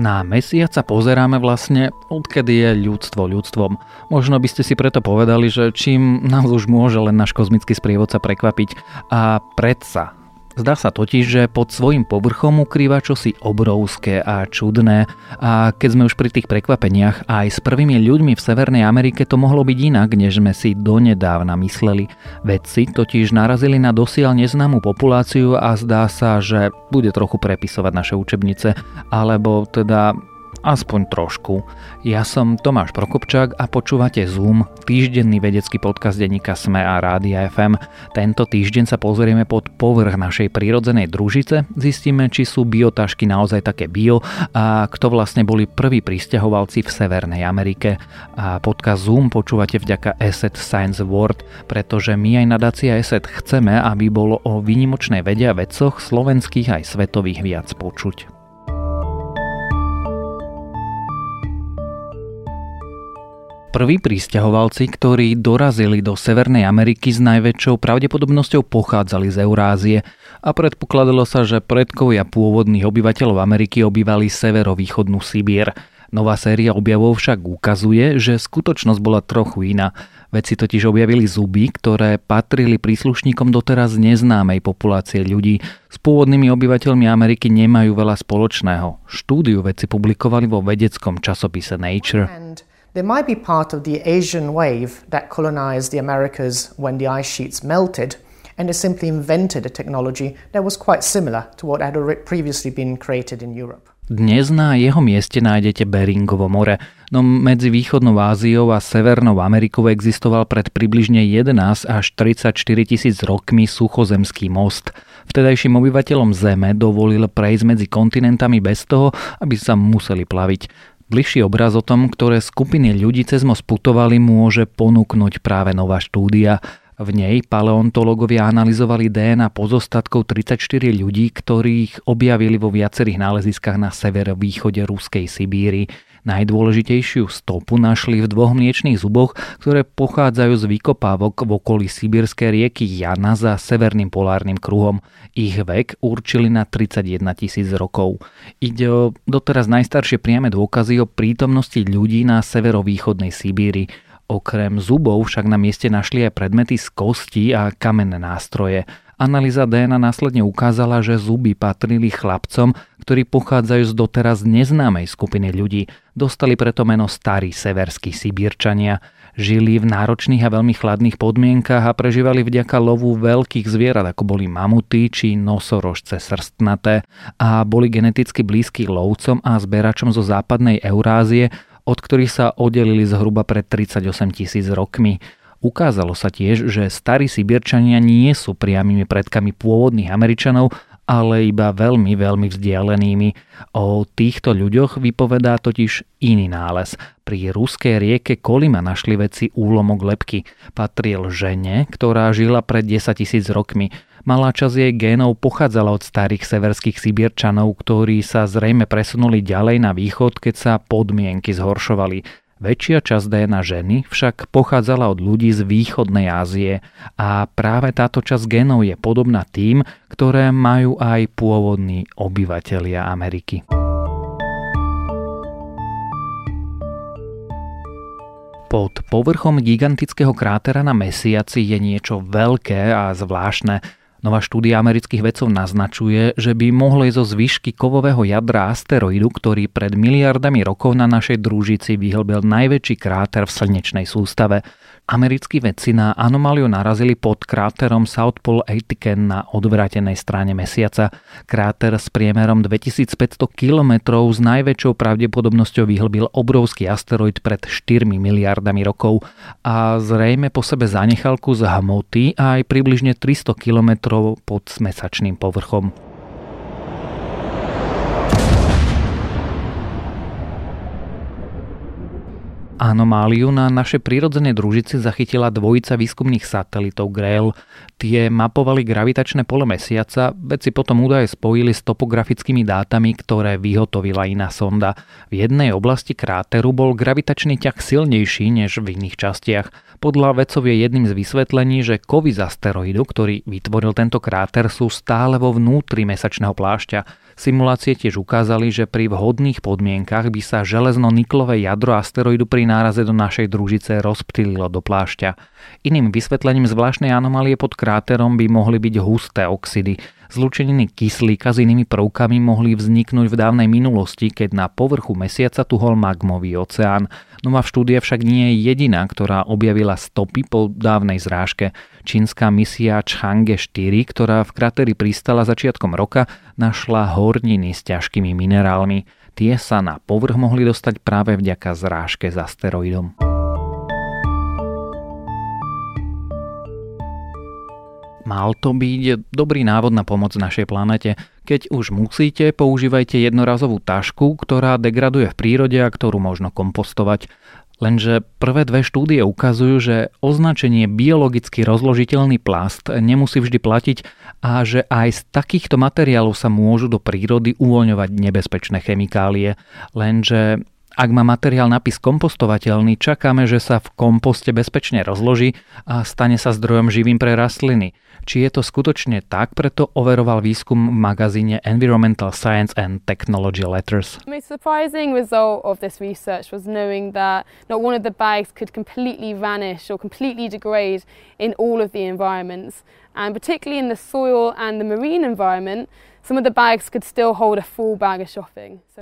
Na mesiac sa pozeráme vlastne, odkedy je ľudstvo ľudstvom. Možno by ste si preto povedali, že čím nás už môže len náš kozmický sprievodca prekvapiť. A predsa, Zdá sa totiž, že pod svojim povrchom ukrýva čosi obrovské a čudné a keď sme už pri tých prekvapeniach, aj s prvými ľuďmi v Severnej Amerike to mohlo byť inak, než sme si donedávna mysleli. Vedci totiž narazili na dosiaľ neznámu populáciu a zdá sa, že bude trochu prepisovať naše učebnice, alebo teda Aspoň trošku. Ja som Tomáš Prokopčák a počúvate Zoom, týždenný vedecký podcast denníka Sme a Rádia FM. Tento týždeň sa pozrieme pod povrch našej prírodzenej družice, zistíme, či sú biotašky naozaj také bio a kto vlastne boli prví pristahovalci v Severnej Amerike. A podcast Zoom počúvate vďaka Asset Science Award, pretože my aj nadácia Asset chceme, aby bolo o výnimočnej vede a vedcoch slovenských aj svetových viac počuť. Prví pristahovalci, ktorí dorazili do Severnej Ameriky s najväčšou pravdepodobnosťou pochádzali z Eurázie a predpokladalo sa, že predkovia pôvodných obyvateľov Ameriky obývali severovýchodnú Sibír. Nová séria objavov však ukazuje, že skutočnosť bola trochu iná. Vedci totiž objavili zuby, ktoré patrili príslušníkom doteraz neznámej populácie ľudí. S pôvodnými obyvateľmi Ameriky nemajú veľa spoločného. Štúdiu vedci publikovali vo vedeckom časopise Nature. They might be part of the Asian wave that colonized the Americas when the ice sheets melted, and they simply invented a technology that was quite similar to what had previously been created in Europe. Dnes na jeho mieste nájdete Beringovo more, no medzi východnou Áziou a Severnou Amerikou existoval pred približne 11 až 34 tisíc rokmi suchozemský most. Vtedajším obyvateľom Zeme dovolil prejsť medzi kontinentami bez toho, aby sa museli plaviť. Bližší obraz o tom, ktoré skupiny ľudí cez most putovali, môže ponúknuť práve nová štúdia. V nej paleontológovia analyzovali DNA pozostatkov 34 ľudí, ktorých objavili vo viacerých náleziskách na severovýchode ruskej Sibíry. Najdôležitejšiu stopu našli v dvoch mliečných zuboch, ktoré pochádzajú z vykopávok v okolí sibírskej rieky Jana za severným polárnym kruhom. Ich vek určili na 31 tisíc rokov. Ide o doteraz najstaršie priame dôkazy o prítomnosti ľudí na severovýchodnej Sibíri. Okrem zubov však na mieste našli aj predmety z kostí a kamenné nástroje. Analýza DNA následne ukázala, že zuby patrili chlapcom, ktorí pochádzajú z doteraz neznámej skupiny ľudí. Dostali preto meno starí severskí Sibírčania. Žili v náročných a veľmi chladných podmienkach a prežívali vďaka lovu veľkých zvierat, ako boli mamuty či nosorožce srstnaté a boli geneticky blízky lovcom a zberačom zo západnej Eurázie, od ktorých sa oddelili zhruba pred 38 tisíc rokmi. Ukázalo sa tiež, že starí Sibirčania nie sú priamými predkami pôvodných Američanov, ale iba veľmi, veľmi vzdialenými. O týchto ľuďoch vypovedá totiž iný nález. Pri ruskej rieke Kolima našli veci úlomok lepky. Patril žene, ktorá žila pred 10 tisíc rokmi. Malá časť jej génov pochádzala od starých severských Sibirčanov, ktorí sa zrejme presunuli ďalej na východ, keď sa podmienky zhoršovali. Väčšia časť DNA ženy však pochádzala od ľudí z východnej Ázie a práve táto časť genov je podobná tým, ktoré majú aj pôvodní obyvatelia Ameriky. Pod povrchom gigantického krátera na mesiaci je niečo veľké a zvláštne, Nová štúdia amerických vedcov naznačuje, že by mohlo ísť zo zvyšky kovového jadra asteroidu, ktorý pred miliardami rokov na našej družici vyhlbil najväčší kráter v slnečnej sústave. Americkí vedci na anomáliu narazili pod kráterom South Pole Aitken na odvratenej strane mesiaca. Kráter s priemerom 2500 km s najväčšou pravdepodobnosťou vyhlbil obrovský asteroid pred 4 miliardami rokov a zrejme po sebe zanechal kus hmoty aj približne 300 km pod mesačným povrchom. Anomáliu na našej prírodzenej družici zachytila dvojica výskumných satelitov GRAIL. Tie mapovali gravitačné pole mesiaca, vedci potom údaje spojili s topografickými dátami, ktoré vyhotovila iná sonda. V jednej oblasti kráteru bol gravitačný ťah silnejší než v iných častiach. Podľa vedcov je jedným z vysvetlení, že kovy z asteroidu, ktorý vytvoril tento kráter, sú stále vo vnútri mesačného plášťa. Simulácie tiež ukázali, že pri vhodných podmienkach by sa železno-niklové jadro asteroidu pri náraze do našej družice rozptýlilo do plášťa. Iným vysvetlením zvláštnej anomálie pod kráterom by mohli byť husté oxidy. Zlúčeniny kyslíka s inými prvkami mohli vzniknúť v dávnej minulosti, keď na povrchu mesiaca tuhol magmový oceán. Nová štúdia však nie je jediná, ktorá objavila stopy po dávnej zrážke. Čínska misia Chang'e 4, ktorá v krateri pristala začiatkom roka, našla horniny s ťažkými minerálmi. Tie sa na povrch mohli dostať práve vďaka zrážke s asteroidom. Mal to byť dobrý návod na pomoc našej planete. Keď už musíte, používajte jednorazovú tašku, ktorá degraduje v prírode a ktorú možno kompostovať. Lenže prvé dve štúdie ukazujú, že označenie biologicky rozložiteľný plast nemusí vždy platiť a že aj z takýchto materiálov sa môžu do prírody uvoľňovať nebezpečné chemikálie. Lenže ak má materiál napis kompostovateľný, čakáme, že sa v komposte bezpečne rozloží a stane sa zdrojom živým pre rastliny. Či je to skutočne tak, preto overoval výskum v magazíne Environmental Science and Technology Letters. The most surprising result of this research was knowing that not one of the bags could completely vanish or completely degrade in all of the environments. And particularly in the soil and the marine environment,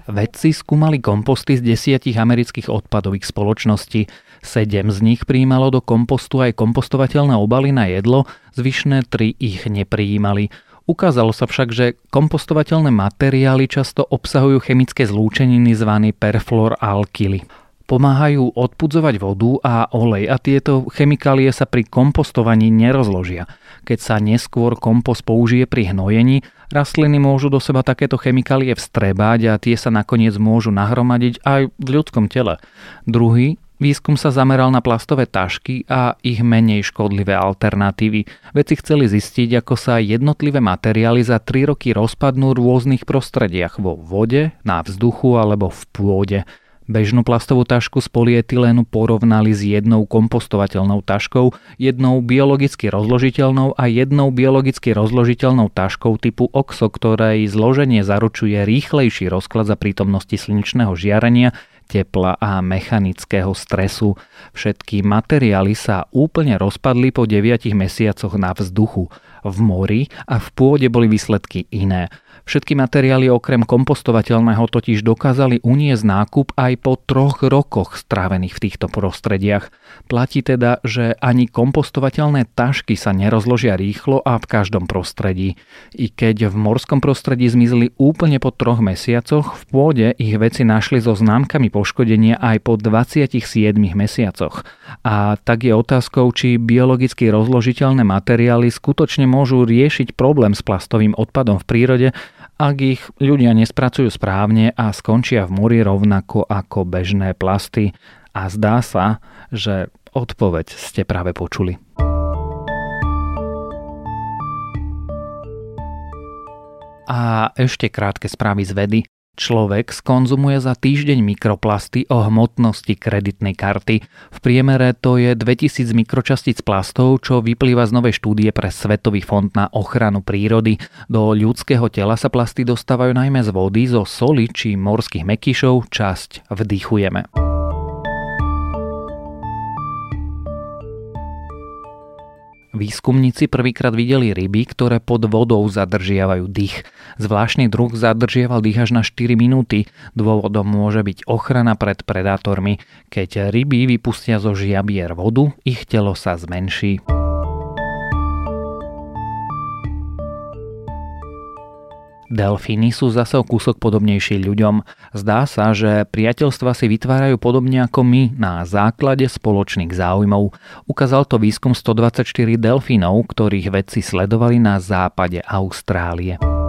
Vedci skúmali komposty z desiatich amerických odpadových spoločností. Sedem z nich prijímalo do kompostu aj kompostovateľné obaly na jedlo, zvyšné tri ich neprijímali. Ukázalo sa však, že kompostovateľné materiály často obsahujú chemické zlúčeniny zvané perfluoralkyly pomáhajú odpudzovať vodu a olej a tieto chemikálie sa pri kompostovaní nerozložia. Keď sa neskôr kompost použije pri hnojení, rastliny môžu do seba takéto chemikálie vstrebať a tie sa nakoniec môžu nahromadiť aj v ľudskom tele. Druhý Výskum sa zameral na plastové tašky a ich menej škodlivé alternatívy. Veci chceli zistiť, ako sa jednotlivé materiály za 3 roky rozpadnú v rôznych prostrediach vo vode, na vzduchu alebo v pôde. Bežnú plastovú tašku z polietylénu porovnali s jednou kompostovateľnou taškou, jednou biologicky rozložiteľnou a jednou biologicky rozložiteľnou taškou typu OXO, ktorej zloženie zaručuje rýchlejší rozklad za prítomnosti slnečného žiarenia, tepla a mechanického stresu. Všetky materiály sa úplne rozpadli po 9 mesiacoch na vzduchu. V mori a v pôde boli výsledky iné. Všetky materiály okrem kompostovateľného totiž dokázali uniesť nákup aj po troch rokoch strávených v týchto prostrediach. Platí teda, že ani kompostovateľné tašky sa nerozložia rýchlo a v každom prostredí. I keď v morskom prostredí zmizli úplne po troch mesiacoch, v pôde ich veci našli so známkami poškodenia aj po 27 mesiacoch. A tak je otázkou, či biologicky rozložiteľné materiály skutočne môžu riešiť problém s plastovým odpadom v prírode ak ich ľudia nespracujú správne a skončia v mori rovnako ako bežné plasty. A zdá sa, že odpoveď ste práve počuli. A ešte krátke správy z vedy. Človek skonzumuje za týždeň mikroplasty o hmotnosti kreditnej karty. V priemere to je 2000 mikročastíc plastov, čo vyplýva z novej štúdie pre Svetový fond na ochranu prírody. Do ľudského tela sa plasty dostávajú najmä z vody, zo soli či morských mekyšov, časť vdychujeme. Výskumníci prvýkrát videli ryby, ktoré pod vodou zadržiavajú dých. Zvláštny druh zadržiaval dých až na 4 minúty. Dôvodom môže byť ochrana pred predátormi. Keď ryby vypustia zo žiabier vodu, ich telo sa zmenší. Delfíny sú zase o kúsok podobnejší ľuďom. Zdá sa, že priateľstva si vytvárajú podobne ako my na základe spoločných záujmov. Ukázal to výskum 124 delfínov, ktorých vedci sledovali na západe Austrálie.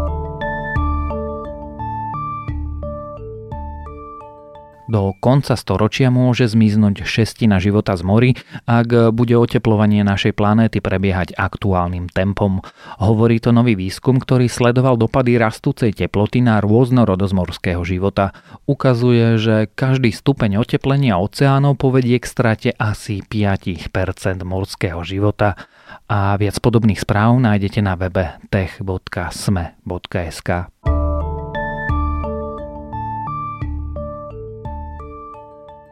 Do konca storočia môže zmiznúť šestina života z mori, ak bude oteplovanie našej planéty prebiehať aktuálnym tempom. Hovorí to nový výskum, ktorý sledoval dopady rastúcej teploty na rôznorodosť morského života. Ukazuje, že každý stupeň oteplenia oceánov povedie k strate asi 5% morského života. A viac podobných správ nájdete na webe tech.sme.sk.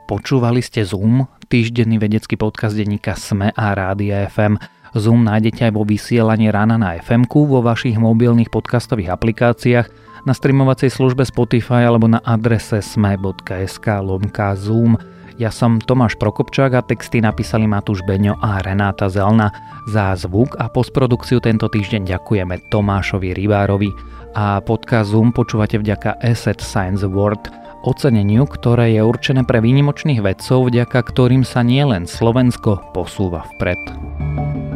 Počúvali ste Zoom, týždenný vedecký podcast denníka SME a Rádia FM. Zoom nájdete aj vo vysielaní rána na fm vo vašich mobilných podcastových aplikáciách, na streamovacej službe Spotify alebo na adrese sme.sk lomka Zoom. Ja som Tomáš Prokopčák a texty napísali Matúš Beňo a Renáta Zelna. Za zvuk a postprodukciu tento týždeň ďakujeme Tomášovi Rybárovi a podcast Zoom počúvate vďaka Asset Science Award – oceneniu, ktoré je určené pre výnimočných vedcov, vďaka ktorým sa nielen Slovensko posúva vpred.